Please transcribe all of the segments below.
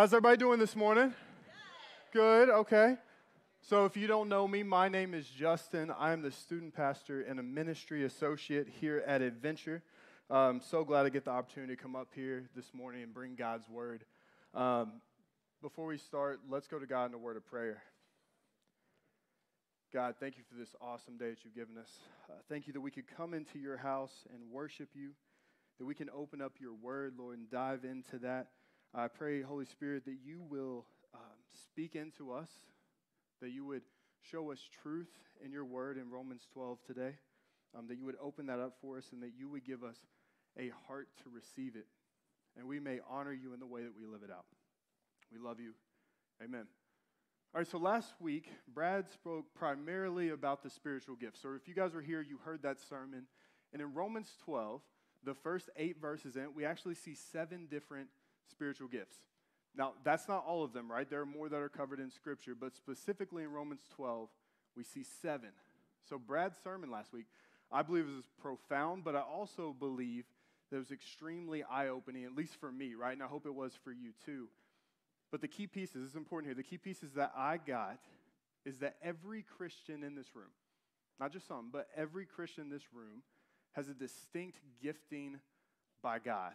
How's everybody doing this morning? Good, okay. So, if you don't know me, my name is Justin. I'm the student pastor and a ministry associate here at Adventure. I'm so glad I get the opportunity to come up here this morning and bring God's word. Um, before we start, let's go to God in a word of prayer. God, thank you for this awesome day that you've given us. Uh, thank you that we could come into your house and worship you, that we can open up your word, Lord, and dive into that. I pray, Holy Spirit, that you will um, speak into us, that you would show us truth in your word in Romans 12 today, um, that you would open that up for us, and that you would give us a heart to receive it, and we may honor you in the way that we live it out. We love you. Amen. All right, so last week, Brad spoke primarily about the spiritual gifts. So if you guys were here, you heard that sermon. And in Romans 12, the first eight verses in it, we actually see seven different spiritual gifts. Now, that's not all of them, right? There are more that are covered in Scripture, but specifically in Romans 12, we see seven. So, Brad's sermon last week, I believe was profound, but I also believe that was extremely eye opening, at least for me, right? And I hope it was for you too. But the key pieces, this is important here, the key pieces that I got is that every Christian in this room, not just some, but every Christian in this room has a distinct gifting by God.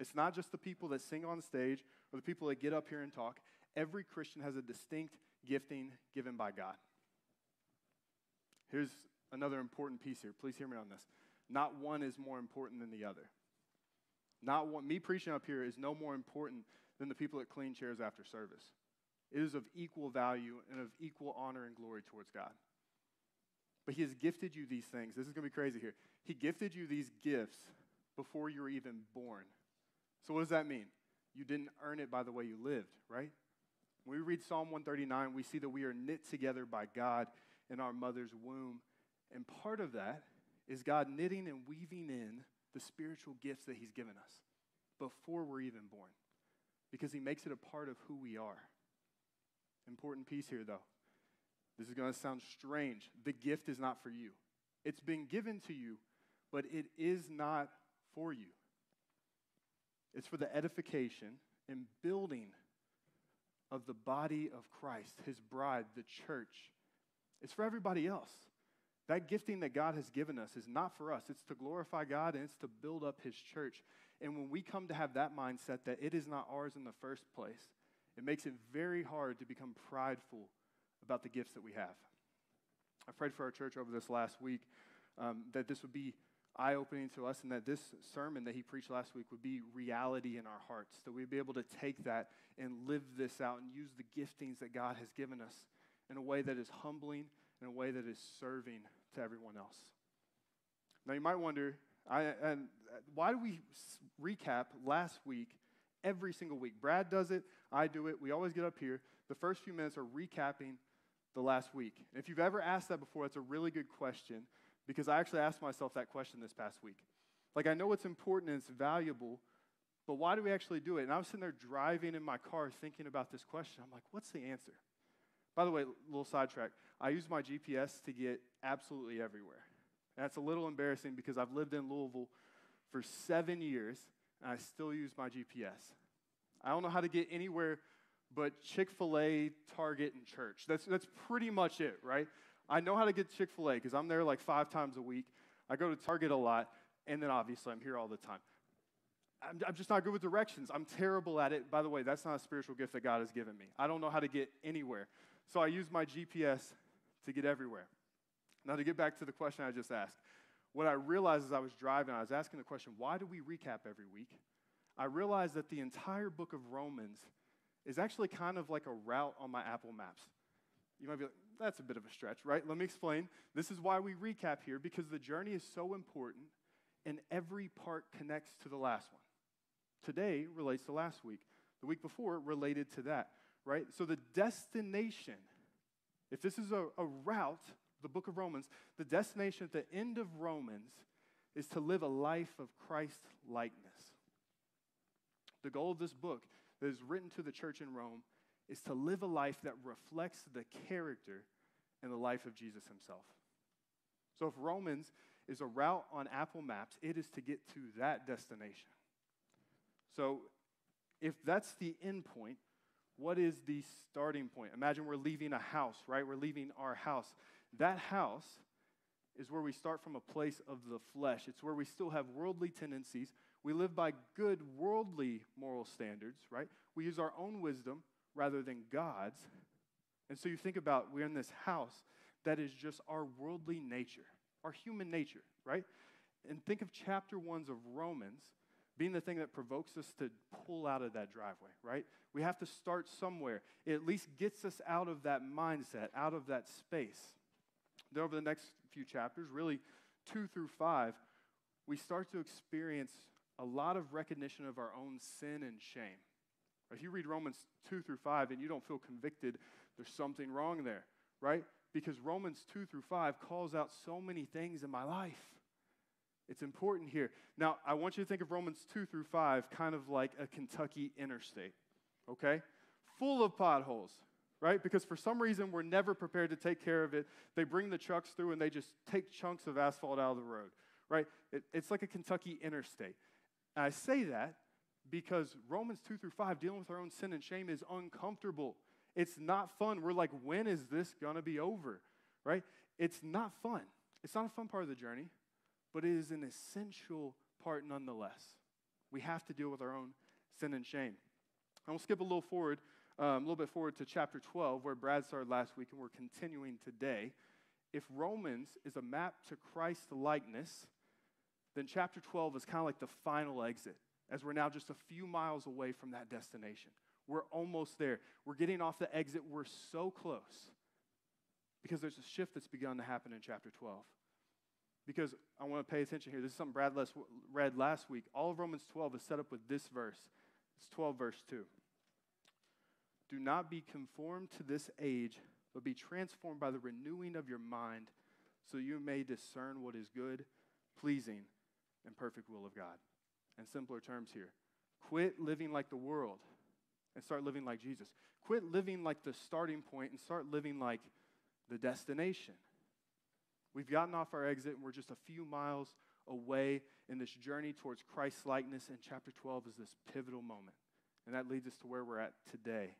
It's not just the people that sing on stage or the people that get up here and talk. Every Christian has a distinct gifting given by God. Here's another important piece here. Please hear me on this. Not one is more important than the other. Not one, me preaching up here is no more important than the people that clean chairs after service. It is of equal value and of equal honor and glory towards God. But He has gifted you these things. This is going to be crazy here. He gifted you these gifts before you were even born. So, what does that mean? You didn't earn it by the way you lived, right? When we read Psalm 139, we see that we are knit together by God in our mother's womb. And part of that is God knitting and weaving in the spiritual gifts that He's given us before we're even born because He makes it a part of who we are. Important piece here, though. This is going to sound strange. The gift is not for you, it's been given to you, but it is not for you. It's for the edification and building of the body of Christ, his bride, the church. It's for everybody else. That gifting that God has given us is not for us. It's to glorify God and it's to build up his church. And when we come to have that mindset that it is not ours in the first place, it makes it very hard to become prideful about the gifts that we have. I prayed for our church over this last week um, that this would be eye opening to us, and that this sermon that he preached last week would be reality in our hearts, that we'd be able to take that and live this out and use the giftings that God has given us in a way that is humbling, in a way that is serving to everyone else. Now, you might wonder, I, and why do we recap last week every single week? Brad does it, I do it, we always get up here. The first few minutes are recapping the last week. And if you've ever asked that before, that's a really good question because I actually asked myself that question this past week. Like, I know it's important and it's valuable, but why do we actually do it? And I was sitting there driving in my car thinking about this question. I'm like, what's the answer? By the way, little sidetrack. I use my GPS to get absolutely everywhere. And that's a little embarrassing because I've lived in Louisville for seven years and I still use my GPS. I don't know how to get anywhere but Chick fil A, Target, and church. That's, that's pretty much it, right? I know how to get Chick fil A because I'm there like five times a week. I go to Target a lot, and then obviously I'm here all the time. I'm, I'm, just not good with directions. I'm terrible at it. By the way, that's not a spiritual gift that God has given me. I don't know how to get anywhere. So I use my GPS to get everywhere. Now, to get back to the question I just asked, what I realized as I was driving, I was asking the question, why do we recap every week? I realized that the entire book of Romans is actually kind of like a route on my Apple Maps. You might be like, that's a bit of a stretch, right? Let me explain. This is why we recap here because the journey is so important and every part connects to the last one. Today relates to last week. The week before related to that, right? So the destination, if this is a, a route, the book of Romans, the destination at the end of Romans is to live a life of Christ likeness. The goal of this book that is written to the church in Rome is to live a life that reflects the character and the life of Jesus himself. So if Romans is a route on Apple Maps, it is to get to that destination. So if that's the end point, what is the starting point? Imagine we're leaving a house, right? We're leaving our house. That house is where we start from a place of the flesh. It's where we still have worldly tendencies. We live by good worldly moral standards, right? We use our own wisdom rather than God's. And so you think about we're in this house that is just our worldly nature, our human nature, right? And think of chapter ones of Romans being the thing that provokes us to pull out of that driveway, right? We have to start somewhere. It at least gets us out of that mindset, out of that space. Then, over the next few chapters, really two through five, we start to experience a lot of recognition of our own sin and shame. If you read Romans 2 through 5 and you don't feel convicted, there's something wrong there, right? Because Romans 2 through 5 calls out so many things in my life. It's important here. Now, I want you to think of Romans 2 through 5 kind of like a Kentucky interstate, okay? Full of potholes, right? Because for some reason, we're never prepared to take care of it. They bring the trucks through and they just take chunks of asphalt out of the road, right? It, it's like a Kentucky interstate. And I say that because Romans 2 through 5, dealing with our own sin and shame, is uncomfortable. It's not fun. We're like, when is this going to be over, right? It's not fun. It's not a fun part of the journey but it is an essential part nonetheless. We have to deal with our own sin and shame. And we'll skip a little forward, um, a little bit forward to chapter 12, where Brad started last week, and we're continuing today. If Romans is a map to Christ's likeness, then chapter 12 is kind of like the final exit, as we're now just a few miles away from that destination. We're almost there. We're getting off the exit. We're so close because there's a shift that's begun to happen in chapter 12 because I want to pay attention here. This is something Brad read last week. All of Romans 12 is set up with this verse. It's 12, verse 2. Do not be conformed to this age, but be transformed by the renewing of your mind, so you may discern what is good, pleasing, and perfect will of God. In simpler terms here, quit living like the world and start living like Jesus. Quit living like the starting point and start living like the destination. We've gotten off our exit and we're just a few miles away in this journey towards Christ's likeness, and chapter 12 is this pivotal moment. And that leads us to where we're at today.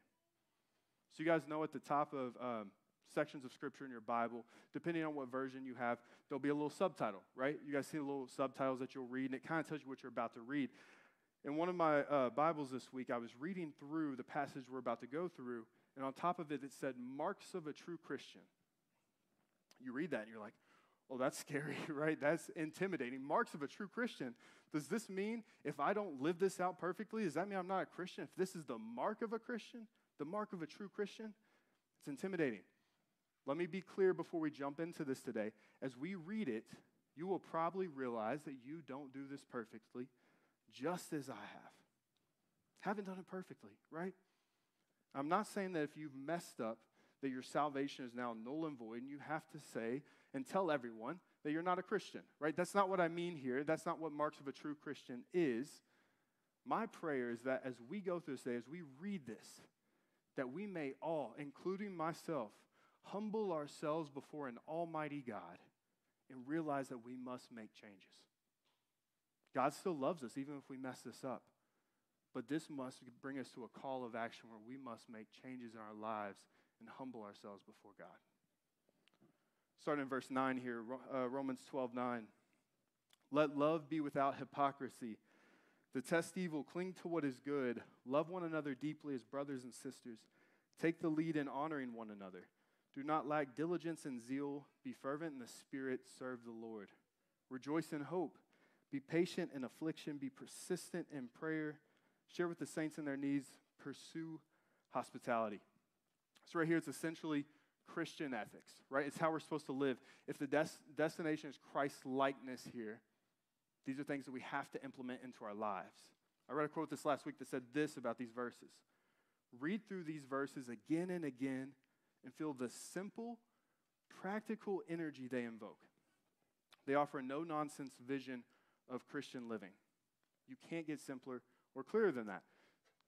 So, you guys know at the top of um, sections of scripture in your Bible, depending on what version you have, there'll be a little subtitle, right? You guys see the little subtitles that you'll read, and it kind of tells you what you're about to read. In one of my uh, Bibles this week, I was reading through the passage we're about to go through, and on top of it, it said, Marks of a True Christian you read that and you're like, well, that's scary, right? That's intimidating. Marks of a true Christian. Does this mean if I don't live this out perfectly, does that mean I'm not a Christian? If this is the mark of a Christian, the mark of a true Christian, it's intimidating. Let me be clear before we jump into this today. As we read it, you will probably realize that you don't do this perfectly, just as I have. Haven't done it perfectly, right? I'm not saying that if you've messed up, that your salvation is now null and void, and you have to say and tell everyone that you're not a Christian, right? That's not what I mean here. That's not what marks of a true Christian is. My prayer is that as we go through this day, as we read this, that we may all, including myself, humble ourselves before an almighty God and realize that we must make changes. God still loves us even if we mess this up. But this must bring us to a call of action where we must make changes in our lives and humble ourselves before God. Starting in verse 9 here, uh, Romans 12 9. Let love be without hypocrisy. Detest evil, cling to what is good, love one another deeply as brothers and sisters. Take the lead in honoring one another. Do not lack diligence and zeal. Be fervent in the Spirit. Serve the Lord. Rejoice in hope. Be patient in affliction. Be persistent in prayer. Share with the saints in their needs. Pursue hospitality. So, right here, it's essentially Christian ethics, right? It's how we're supposed to live. If the des- destination is Christ likeness here, these are things that we have to implement into our lives. I read a quote this last week that said this about these verses Read through these verses again and again and feel the simple, practical energy they invoke. They offer a no nonsense vision of Christian living. You can't get simpler or clearer than that.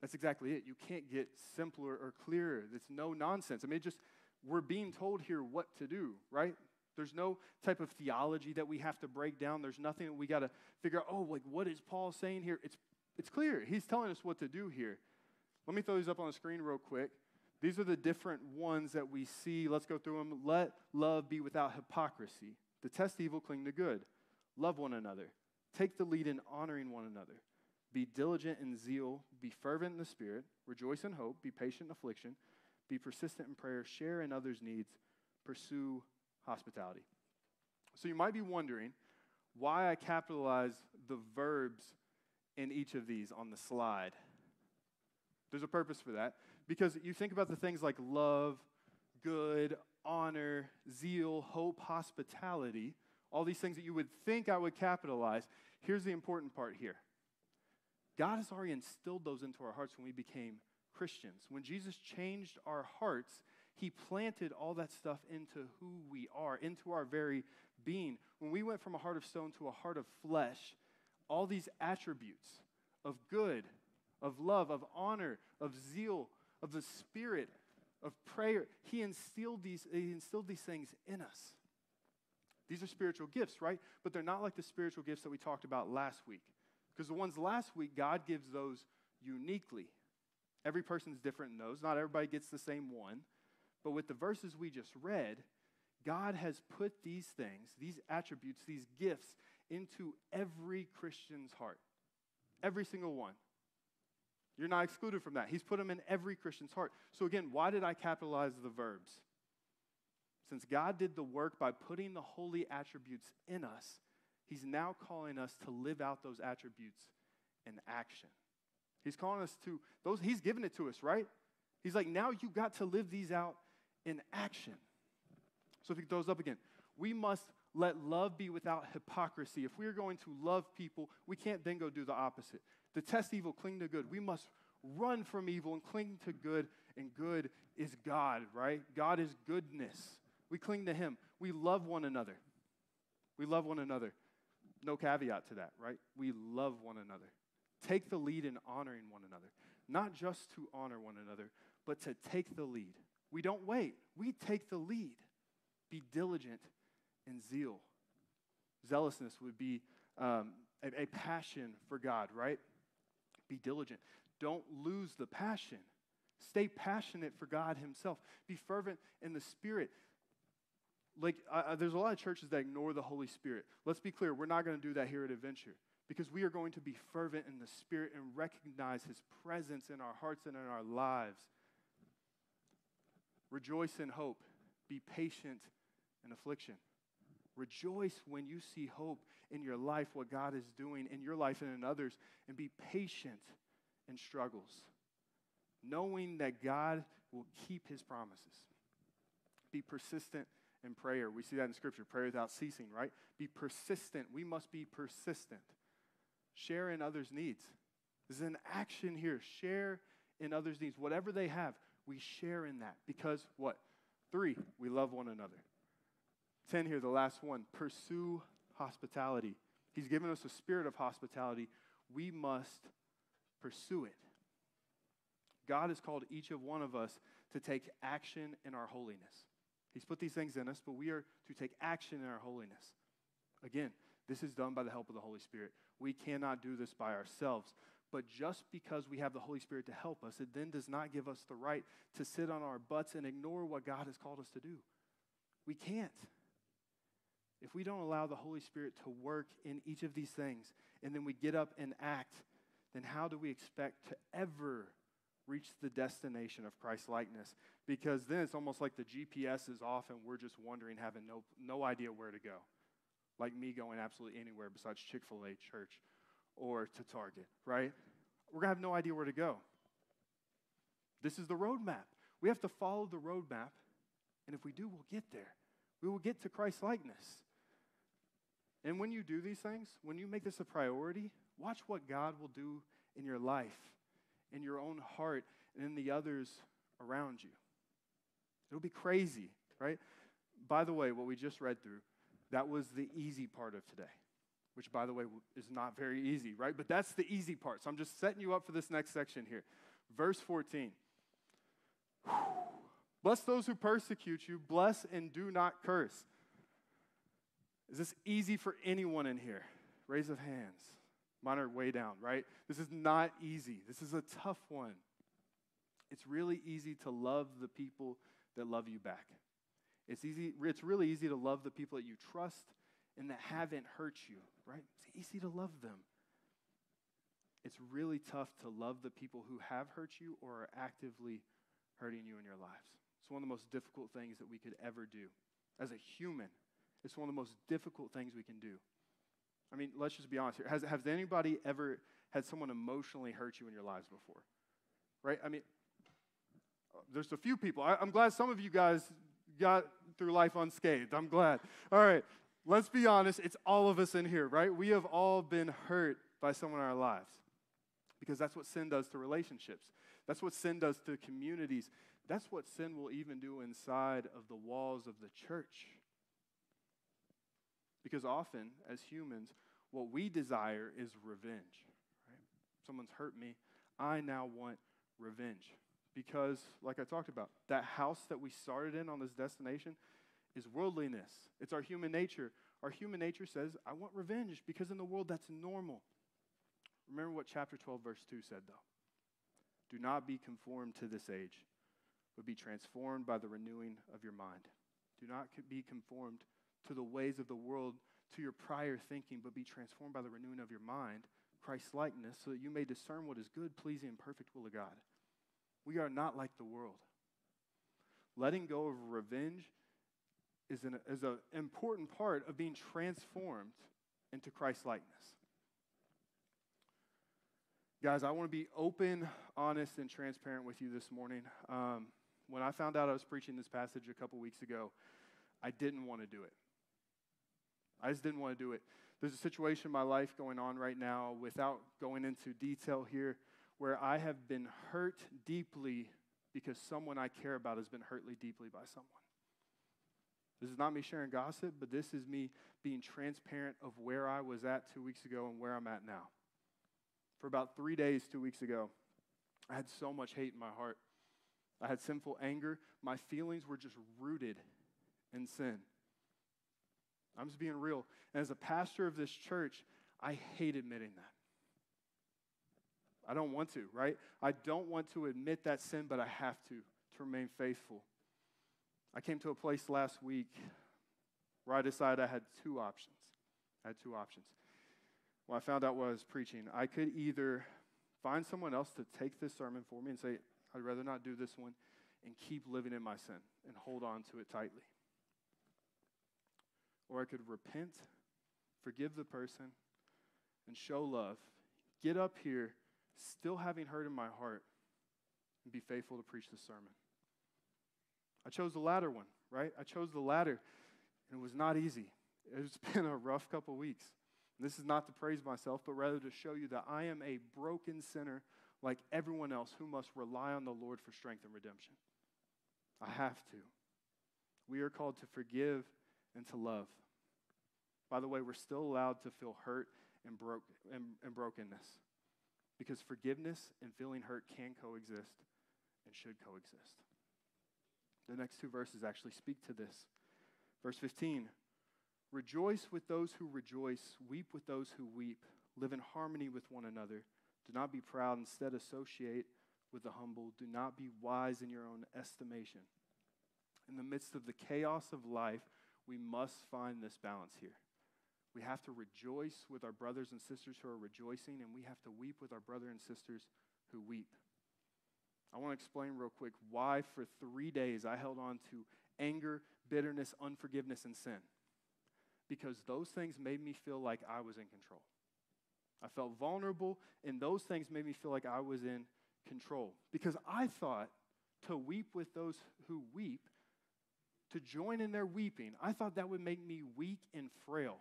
That's exactly it. You can't get simpler or clearer. It's no nonsense. I mean, just we're being told here what to do, right? There's no type of theology that we have to break down. There's nothing that we got to figure out, oh, like what is Paul saying here? It's It's clear. He's telling us what to do here. Let me throw these up on the screen real quick. These are the different ones that we see. Let's go through them. Let love be without hypocrisy. Detest evil, cling to good. Love one another. Take the lead in honoring one another. Be diligent in zeal. Be fervent in the spirit. Rejoice in hope. Be patient in affliction. Be persistent in prayer. Share in others' needs. Pursue hospitality. So you might be wondering why I capitalize the verbs in each of these on the slide. There's a purpose for that. Because you think about the things like love, good, honor, zeal, hope, hospitality, all these things that you would think I would capitalize. Here's the important part here God has already instilled those into our hearts when we became Christians. When Jesus changed our hearts, he planted all that stuff into who we are, into our very being. When we went from a heart of stone to a heart of flesh, all these attributes of good, of love, of honor, of zeal, of the spirit, of prayer, he instilled these, he instilled these things in us. These are spiritual gifts, right? But they're not like the spiritual gifts that we talked about last week. Because the ones last week, God gives those uniquely. Every person's different in those. Not everybody gets the same one. But with the verses we just read, God has put these things, these attributes, these gifts into every Christian's heart. Every single one. You're not excluded from that. He's put them in every Christian's heart. So, again, why did I capitalize the verbs? Since God did the work by putting the holy attributes in us, He's now calling us to live out those attributes in action. He's calling us to those, He's given it to us, right? He's like, now you got to live these out in action. So if he throws up again, we must let love be without hypocrisy. If we are going to love people, we can't then go do the opposite. Detest evil, cling to good. We must run from evil and cling to good, and good is God, right? God is goodness. We cling to Him. We love one another. We love one another. No caveat to that, right? We love one another. Take the lead in honoring one another. Not just to honor one another, but to take the lead. We don't wait, we take the lead. Be diligent in zeal. Zealousness would be um, a, a passion for God, right? Be diligent. Don't lose the passion. Stay passionate for God Himself. Be fervent in the Spirit like uh, there's a lot of churches that ignore the Holy Spirit. Let's be clear, we're not going to do that here at Adventure because we are going to be fervent in the Spirit and recognize His presence in our hearts and in our lives. Rejoice in hope. Be patient in affliction. Rejoice when you see hope in your life, what God is doing in your life and in others, and be patient in struggles, knowing that God will keep His promises. Be persistent in prayer. We see that in Scripture prayer without ceasing, right? Be persistent. We must be persistent. Share in others' needs. There's an action here. Share in others' needs. Whatever they have, we share in that. Because what? Three, we love one another. Ten here, the last one pursue hospitality. He's given us a spirit of hospitality. We must pursue it. God has called each of one of us to take action in our holiness. He's put these things in us, but we are to take action in our holiness. Again, this is done by the help of the Holy Spirit. We cannot do this by ourselves. But just because we have the Holy Spirit to help us, it then does not give us the right to sit on our butts and ignore what God has called us to do. We can't. If we don't allow the Holy Spirit to work in each of these things and then we get up and act, then how do we expect to ever reach the destination of Christ likeness because then it's almost like the GPS is off and we're just wondering, having no, no idea where to go. Like me going absolutely anywhere besides Chick fil A church or to Target, right? We're going to have no idea where to go. This is the roadmap. We have to follow the roadmap, and if we do, we'll get there. We will get to Christ likeness. And when you do these things, when you make this a priority, watch what God will do in your life in your own heart and in the others around you. It'll be crazy, right? By the way, what we just read through, that was the easy part of today, which, by the way, is not very easy, right? But that's the easy part. So I'm just setting you up for this next section here. Verse 14. Bless those who persecute you, bless and do not curse. Is this easy for anyone in here? Raise of hands. Mine are way down, right? This is not easy. This is a tough one. It's really easy to love the people that love you back. It's easy, it's really easy to love the people that you trust and that haven't hurt you, right? It's easy to love them. It's really tough to love the people who have hurt you or are actively hurting you in your lives. It's one of the most difficult things that we could ever do. As a human, it's one of the most difficult things we can do. I mean, let's just be honest here. Has, has anybody ever had someone emotionally hurt you in your lives before? Right? I mean, there's a few people. I, I'm glad some of you guys got through life unscathed. I'm glad. All right, let's be honest. It's all of us in here, right? We have all been hurt by someone in our lives because that's what sin does to relationships. That's what sin does to communities. That's what sin will even do inside of the walls of the church. Because often, as humans, what we desire is revenge. Right? Someone's hurt me. I now want revenge. Because, like I talked about, that house that we started in on this destination is worldliness. It's our human nature. Our human nature says, I want revenge because in the world that's normal. Remember what chapter 12, verse 2 said, though. Do not be conformed to this age, but be transformed by the renewing of your mind. Do not be conformed to the ways of the world, to your prior thinking, but be transformed by the renewing of your mind, Christ likeness, so that you may discern what is good, pleasing, and perfect will of God. We are not like the world. Letting go of revenge is an is an important part of being transformed into Christ likeness. Guys, I want to be open, honest, and transparent with you this morning. Um, when I found out I was preaching this passage a couple weeks ago, I didn't want to do it. I just didn't want to do it. There's a situation in my life going on right now without going into detail here where I have been hurt deeply because someone I care about has been hurt deeply by someone. This is not me sharing gossip, but this is me being transparent of where I was at two weeks ago and where I'm at now. For about three days, two weeks ago, I had so much hate in my heart. I had sinful anger. My feelings were just rooted in sin. I'm just being real. And as a pastor of this church, I hate admitting that. I don't want to, right? I don't want to admit that sin, but I have to to remain faithful. I came to a place last week where I decided I had two options. I had two options. When I found out what I was preaching, I could either find someone else to take this sermon for me and say, I'd rather not do this one, and keep living in my sin and hold on to it tightly. Or I could repent, forgive the person, and show love. Get up here, still having hurt in my heart, and be faithful to preach the sermon. I chose the latter one, right? I chose the latter, and it was not easy. It's been a rough couple weeks. This is not to praise myself, but rather to show you that I am a broken sinner like everyone else who must rely on the Lord for strength and redemption. I have to. We are called to forgive and to love. By the way, we're still allowed to feel hurt and, broke, and, and brokenness because forgiveness and feeling hurt can coexist and should coexist. The next two verses actually speak to this. Verse 15 Rejoice with those who rejoice, weep with those who weep, live in harmony with one another. Do not be proud, instead, associate with the humble. Do not be wise in your own estimation. In the midst of the chaos of life, we must find this balance here. We have to rejoice with our brothers and sisters who are rejoicing, and we have to weep with our brothers and sisters who weep. I want to explain real quick why, for three days, I held on to anger, bitterness, unforgiveness, and sin. Because those things made me feel like I was in control. I felt vulnerable, and those things made me feel like I was in control. Because I thought to weep with those who weep, to join in their weeping, I thought that would make me weak and frail.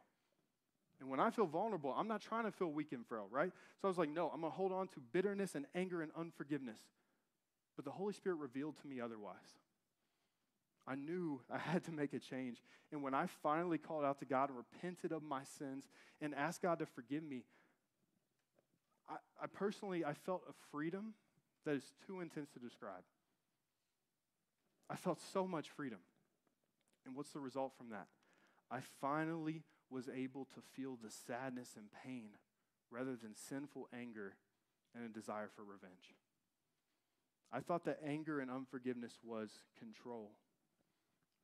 And when I feel vulnerable, I'm not trying to feel weak and frail, right? So I was like, no, I'm going to hold on to bitterness and anger and unforgiveness. But the Holy Spirit revealed to me otherwise. I knew I had to make a change. And when I finally called out to God and repented of my sins and asked God to forgive me, I, I personally, I felt a freedom that is too intense to describe. I felt so much freedom. And what's the result from that? I finally was able to feel the sadness and pain rather than sinful anger and a desire for revenge. I thought that anger and unforgiveness was control.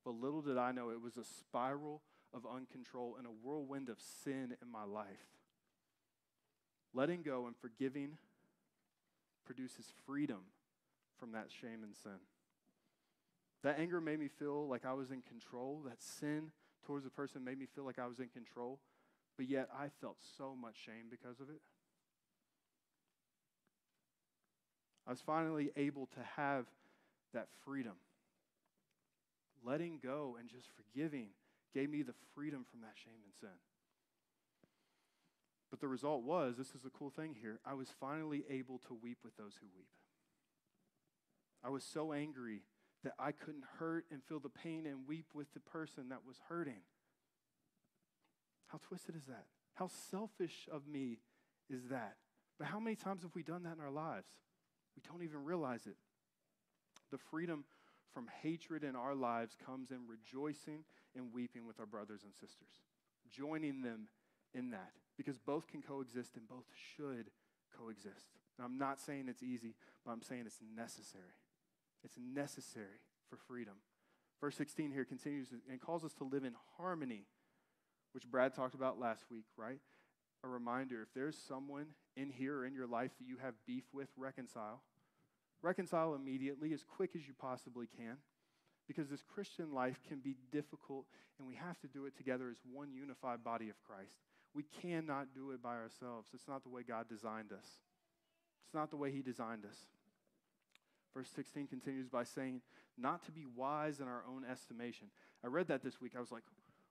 But little did I know it was a spiral of uncontrol and a whirlwind of sin in my life. Letting go and forgiving produces freedom from that shame and sin. That anger made me feel like I was in control. That sin towards the person made me feel like I was in control. But yet I felt so much shame because of it. I was finally able to have that freedom. Letting go and just forgiving gave me the freedom from that shame and sin. But the result was this is the cool thing here I was finally able to weep with those who weep. I was so angry that I couldn't hurt and feel the pain and weep with the person that was hurting. How twisted is that? How selfish of me is that? But how many times have we done that in our lives? We don't even realize it. The freedom from hatred in our lives comes in rejoicing and weeping with our brothers and sisters, joining them in that, because both can coexist and both should coexist. I'm not saying it's easy, but I'm saying it's necessary. It's necessary for freedom. Verse 16 here continues and calls us to live in harmony, which Brad talked about last week, right? A reminder if there's someone in here or in your life that you have beef with, reconcile. Reconcile immediately, as quick as you possibly can, because this Christian life can be difficult and we have to do it together as one unified body of Christ. We cannot do it by ourselves. It's not the way God designed us, it's not the way He designed us. Verse 16 continues by saying, not to be wise in our own estimation. I read that this week. I was like,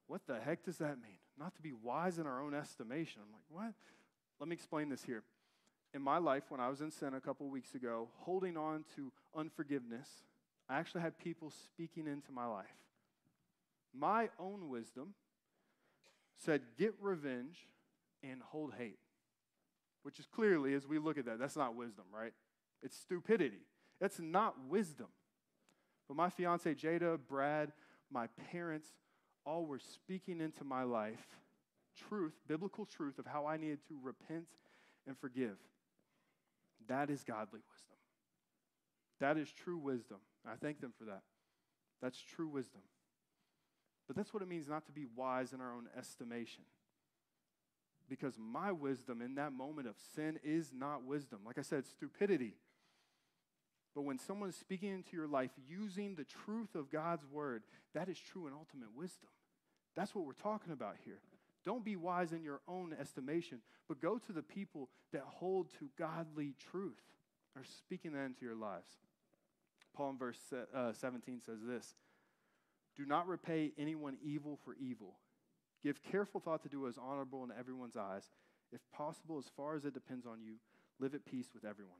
what the heck does that mean? Not to be wise in our own estimation. I'm like, what? Let me explain this here. In my life, when I was in sin a couple weeks ago, holding on to unforgiveness, I actually had people speaking into my life. My own wisdom said, get revenge and hold hate, which is clearly, as we look at that, that's not wisdom, right? It's stupidity. That's not wisdom. But my fiance Jada, Brad, my parents, all were speaking into my life truth, biblical truth of how I needed to repent and forgive. That is godly wisdom. That is true wisdom. I thank them for that. That's true wisdom. But that's what it means not to be wise in our own estimation. Because my wisdom in that moment of sin is not wisdom. Like I said, stupidity. But when someone is speaking into your life using the truth of God's word, that is true and ultimate wisdom. That's what we're talking about here. Don't be wise in your own estimation, but go to the people that hold to godly truth or speaking that into your lives. Paul in verse uh, 17 says this Do not repay anyone evil for evil. Give careful thought to do what is honorable in everyone's eyes. If possible, as far as it depends on you, live at peace with everyone.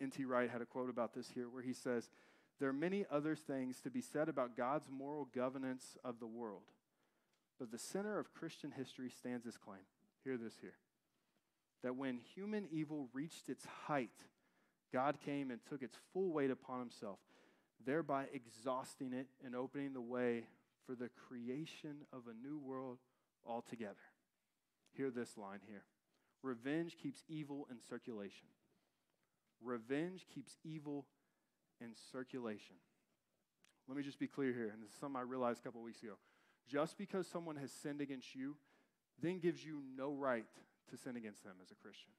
N.T. Wright had a quote about this here where he says, There are many other things to be said about God's moral governance of the world, but the center of Christian history stands this claim. Hear this here that when human evil reached its height, God came and took its full weight upon himself, thereby exhausting it and opening the way for the creation of a new world altogether. Hear this line here Revenge keeps evil in circulation. Revenge keeps evil in circulation. Let me just be clear here, and this is something I realized a couple weeks ago. Just because someone has sinned against you, then gives you no right to sin against them as a Christian.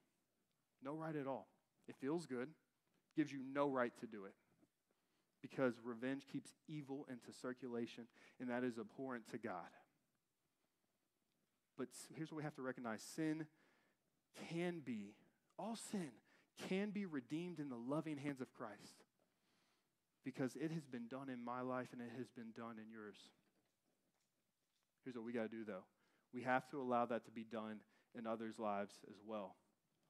No right at all. It feels good, gives you no right to do it. Because revenge keeps evil into circulation, and that is abhorrent to God. But here's what we have to recognize sin can be, all sin can be redeemed in the loving hands of Christ because it has been done in my life and it has been done in yours. Here's what we got to do, though we have to allow that to be done in others' lives as well.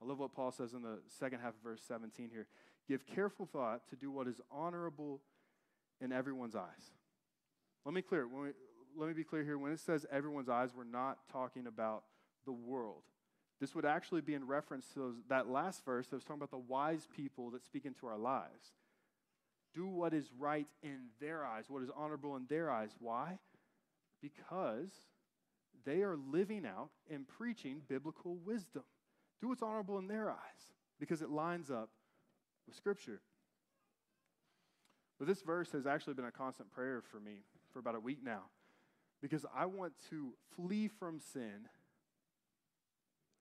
I love what Paul says in the second half of verse 17 here. Give careful thought to do what is honorable in everyone's eyes. Let me clear. We, let me be clear here. When it says everyone's eyes, we're not talking about the world. This would actually be in reference to those, that last verse that was talking about the wise people that speak into our lives. Do what is right in their eyes, what is honorable in their eyes. Why? Because they are living out and preaching biblical wisdom. Do what's honorable in their eyes because it lines up with Scripture. But this verse has actually been a constant prayer for me for about a week now because I want to flee from sin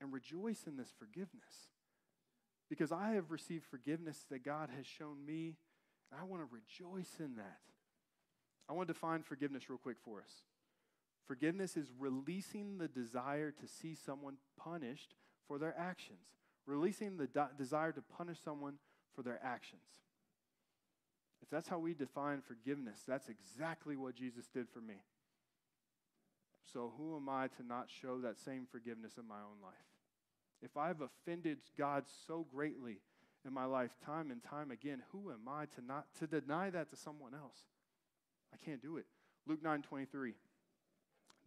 and rejoice in this forgiveness. Because I have received forgiveness that God has shown me, and I want to rejoice in that. I want to define forgiveness real quick for us. Forgiveness is releasing the desire to see someone punished for their actions, releasing the de- desire to punish someone for their actions. If that's how we define forgiveness, that's exactly what Jesus did for me. So, who am I to not show that same forgiveness in my own life? If I've offended God so greatly in my life, time and time again, who am I to not to deny that to someone else? I can't do it. Luke 9 23.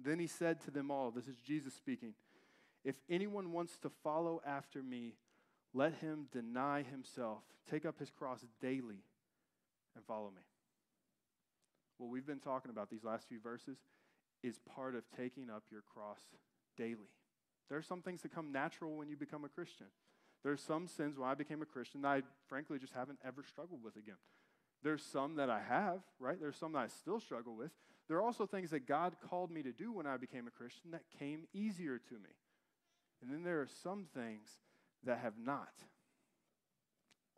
Then he said to them all, This is Jesus speaking, if anyone wants to follow after me, let him deny himself, take up his cross daily, and follow me. What we've been talking about these last few verses is part of taking up your cross daily. There are some things that come natural when you become a Christian. There's some sins when I became a Christian that I frankly just haven't ever struggled with again. There's some that I have, right? There's some that I still struggle with. There are also things that God called me to do when I became a Christian that came easier to me. And then there are some things that have not,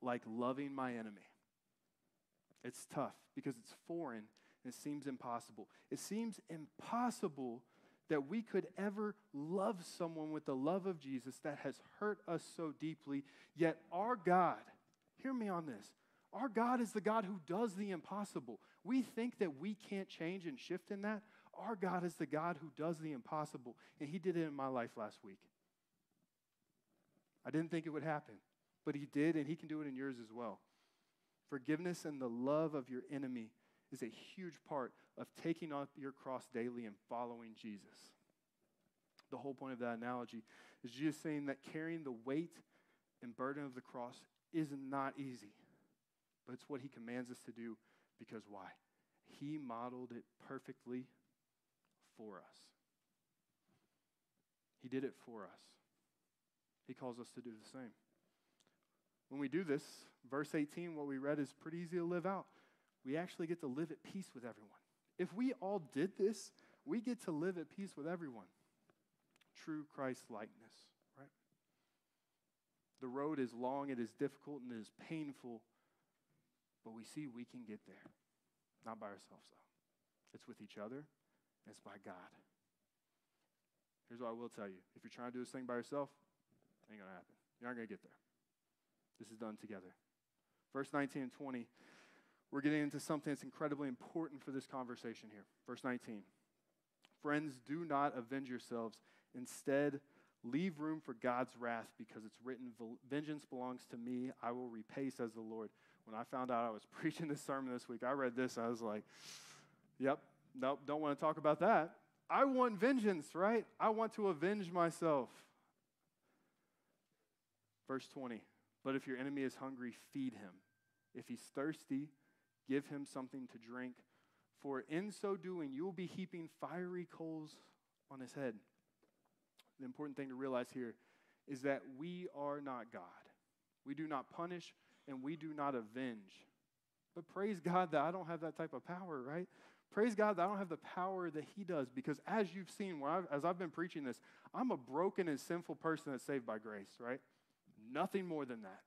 like loving my enemy. It's tough because it's foreign it seems impossible. It seems impossible that we could ever love someone with the love of Jesus that has hurt us so deeply, yet our God, hear me on this, our God is the God who does the impossible. We think that we can't change and shift in that. Our God is the God who does the impossible, and He did it in my life last week. I didn't think it would happen, but He did, and He can do it in yours as well. Forgiveness and the love of your enemy is a huge part of taking up your cross daily and following Jesus. The whole point of that analogy is Jesus saying that carrying the weight and burden of the cross is not easy, but it's what he commands us to do because why? He modeled it perfectly for us. He did it for us. He calls us to do the same. When we do this, verse 18, what we read is pretty easy to live out. We actually get to live at peace with everyone. If we all did this, we get to live at peace with everyone. True Christ likeness, right? The road is long, it is difficult, and it is painful, but we see we can get there. Not by ourselves, though. It's with each other, and it's by God. Here's what I will tell you if you're trying to do this thing by yourself, ain't going to happen. You're not going to get there. This is done together. Verse 19 and 20, we're getting into something that's incredibly important for this conversation here. Verse 19. Friends, do not avenge yourselves. Instead, leave room for God's wrath because it's written, Vengeance belongs to me. I will repay, says the Lord. When I found out I was preaching this sermon this week, I read this. I was like, Yep, nope, don't want to talk about that. I want vengeance, right? I want to avenge myself. Verse 20. But if your enemy is hungry, feed him. If he's thirsty, give him something to drink. For in so doing, you will be heaping fiery coals on his head. The important thing to realize here is that we are not God. We do not punish and we do not avenge. But praise God that I don't have that type of power, right? Praise God that I don't have the power that He does because as you've seen, I've, as I've been preaching this, I'm a broken and sinful person that's saved by grace, right? Nothing more than that.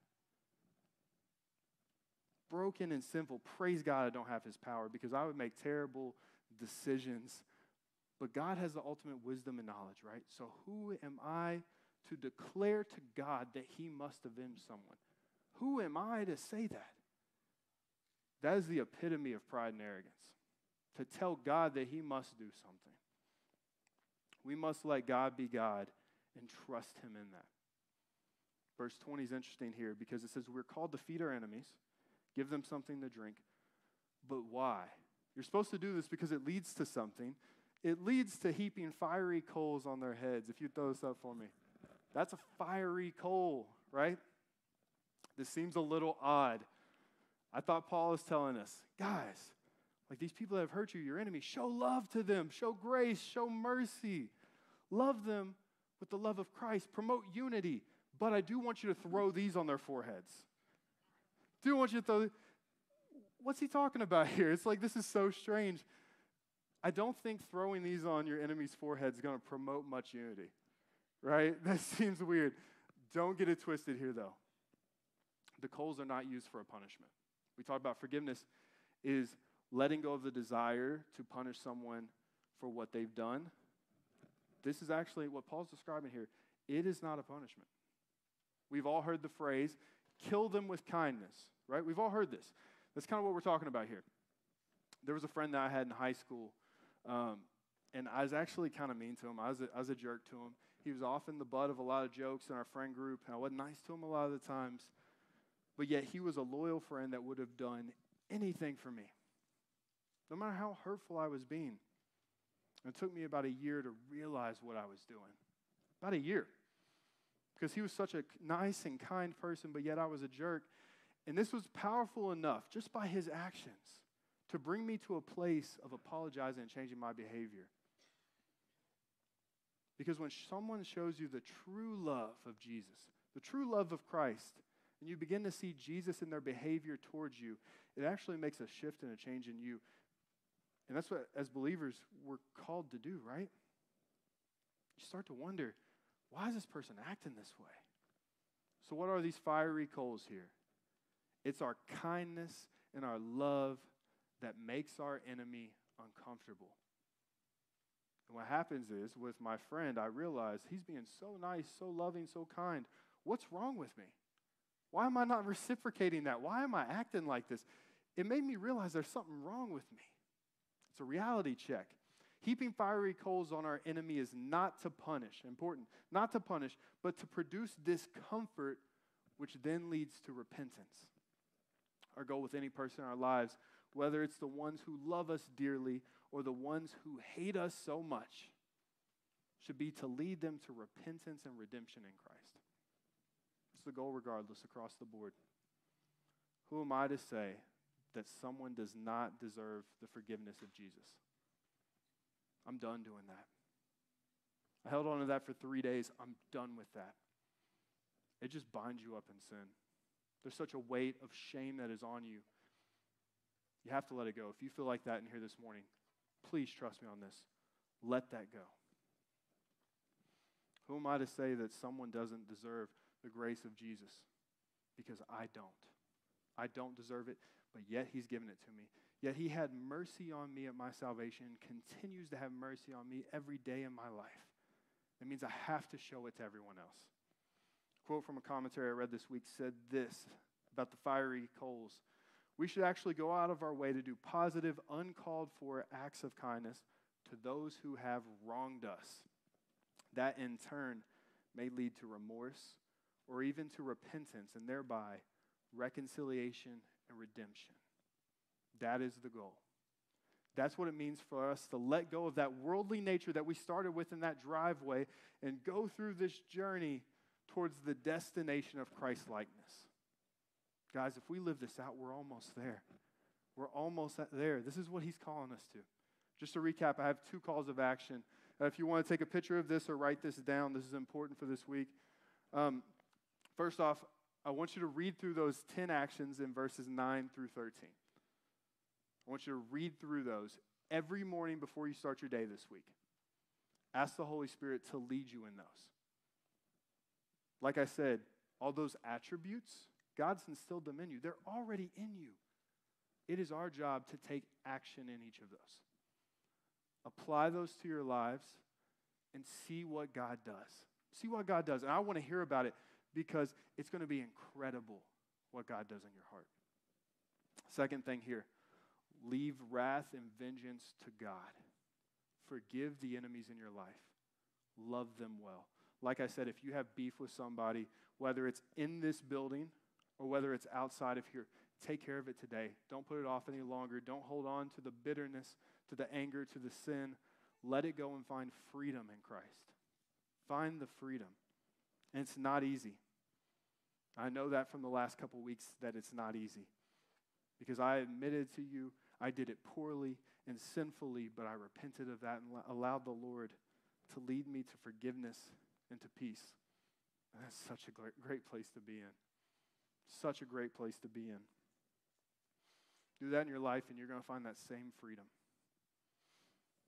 Broken and sinful. Praise God I don't have his power because I would make terrible decisions. But God has the ultimate wisdom and knowledge, right? So who am I to declare to God that he must avenge someone? Who am I to say that? That is the epitome of pride and arrogance. To tell God that he must do something. We must let God be God and trust him in that. Verse 20 is interesting here because it says we're called to feed our enemies, give them something to drink. But why? You're supposed to do this because it leads to something. It leads to heaping fiery coals on their heads. If you throw this up for me, that's a fiery coal, right? This seems a little odd. I thought Paul was telling us, guys, like these people that have hurt you, your enemy, show love to them, show grace, show mercy. Love them with the love of Christ, promote unity, but I do want you to throw these on their foreheads. Do want you to throw. What's he talking about here? It's like this is so strange. I don't think throwing these on your enemy's forehead is going to promote much unity, right? That seems weird. Don't get it twisted here, though. The coals are not used for a punishment. We talked about forgiveness is letting go of the desire to punish someone for what they've done. This is actually what Paul's describing here. It is not a punishment. We've all heard the phrase, kill them with kindness, right? We've all heard this. That's kind of what we're talking about here. There was a friend that I had in high school, um, and I was actually kind of mean to him. I was, a, I was a jerk to him. He was often the butt of a lot of jokes in our friend group, and I wasn't nice to him a lot of the times. But yet, he was a loyal friend that would have done anything for me, no matter how hurtful I was being. It took me about a year to realize what I was doing. About a year. Because he was such a nice and kind person, but yet I was a jerk. And this was powerful enough, just by his actions, to bring me to a place of apologizing and changing my behavior. Because when someone shows you the true love of Jesus, the true love of Christ, and you begin to see Jesus in their behavior towards you, it actually makes a shift and a change in you. And that's what, as believers, we're called to do, right? You start to wonder, why is this person acting this way? So, what are these fiery coals here? It's our kindness and our love that makes our enemy uncomfortable. And what happens is, with my friend, I realize he's being so nice, so loving, so kind. What's wrong with me? Why am I not reciprocating that? Why am I acting like this? It made me realize there's something wrong with me. It's a reality check. Heaping fiery coals on our enemy is not to punish, important, not to punish, but to produce discomfort, which then leads to repentance. Our goal with any person in our lives, whether it's the ones who love us dearly or the ones who hate us so much, should be to lead them to repentance and redemption in Christ It's the goal regardless across the board. Who am I to say that someone does not deserve the forgiveness of Jesus? I'm done doing that. I held on to that for three days. I'm done with that. It just binds you up in sin. There's such a weight of shame that is on you. You have to let it go. If you feel like that in here this morning, please trust me on this. Let that go. Who am I to say that someone doesn't deserve the grace of Jesus because I don't. I don't deserve it, but yet He's given it to me. Yet He had mercy on me at my salvation continues to have mercy on me every day in my life. It means I have to show it to everyone else. A quote from a commentary I read this week said this about the fiery coals. We should actually go out of our way to do positive, uncalled for acts of kindness to those who have wronged us. That in turn may lead to remorse or even to repentance and thereby reconciliation and redemption. That is the goal. That's what it means for us to let go of that worldly nature that we started with in that driveway and go through this journey towards the destination of Christ likeness. Guys, if we live this out, we're almost there. We're almost there. This is what he's calling us to. Just to recap, I have two calls of action. Uh, if you want to take a picture of this or write this down, this is important for this week. Um, First off, I want you to read through those 10 actions in verses 9 through 13. I want you to read through those every morning before you start your day this week. Ask the Holy Spirit to lead you in those. Like I said, all those attributes, God's instilled them in you. They're already in you. It is our job to take action in each of those. Apply those to your lives and see what God does. See what God does. And I want to hear about it because it's going to be incredible what God does in your heart. Second thing here leave wrath and vengeance to God. Forgive the enemies in your life, love them well. Like I said, if you have beef with somebody, whether it's in this building or whether it's outside of here, take care of it today. Don't put it off any longer. Don't hold on to the bitterness, to the anger, to the sin. Let it go and find freedom in Christ. Find the freedom. And it's not easy. I know that from the last couple weeks that it's not easy because I admitted to you I did it poorly and sinfully, but I repented of that and allowed the Lord to lead me to forgiveness and to peace. And that's such a great place to be in. Such a great place to be in. Do that in your life, and you're going to find that same freedom.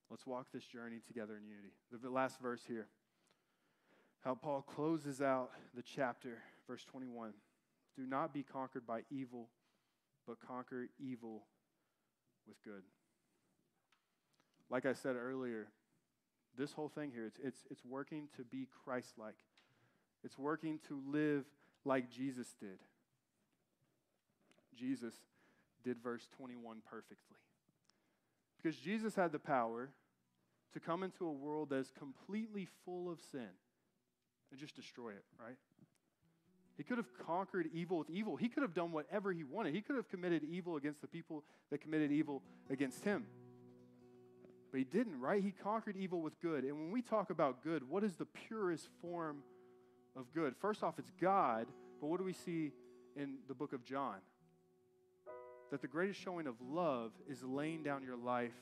Let's walk this journey together in unity. The last verse here. How Paul closes out the chapter, verse 21. Do not be conquered by evil, but conquer evil with good. Like I said earlier, this whole thing here, it's, it's, it's working to be Christ like. It's working to live like Jesus did. Jesus did verse 21 perfectly. Because Jesus had the power to come into a world that's completely full of sin and just destroy it, right? He could have conquered evil with evil. He could have done whatever he wanted. He could have committed evil against the people that committed evil against him. But he didn't, right? He conquered evil with good. And when we talk about good, what is the purest form of good? First off, it's God, but what do we see in the book of John? That the greatest showing of love is laying down your life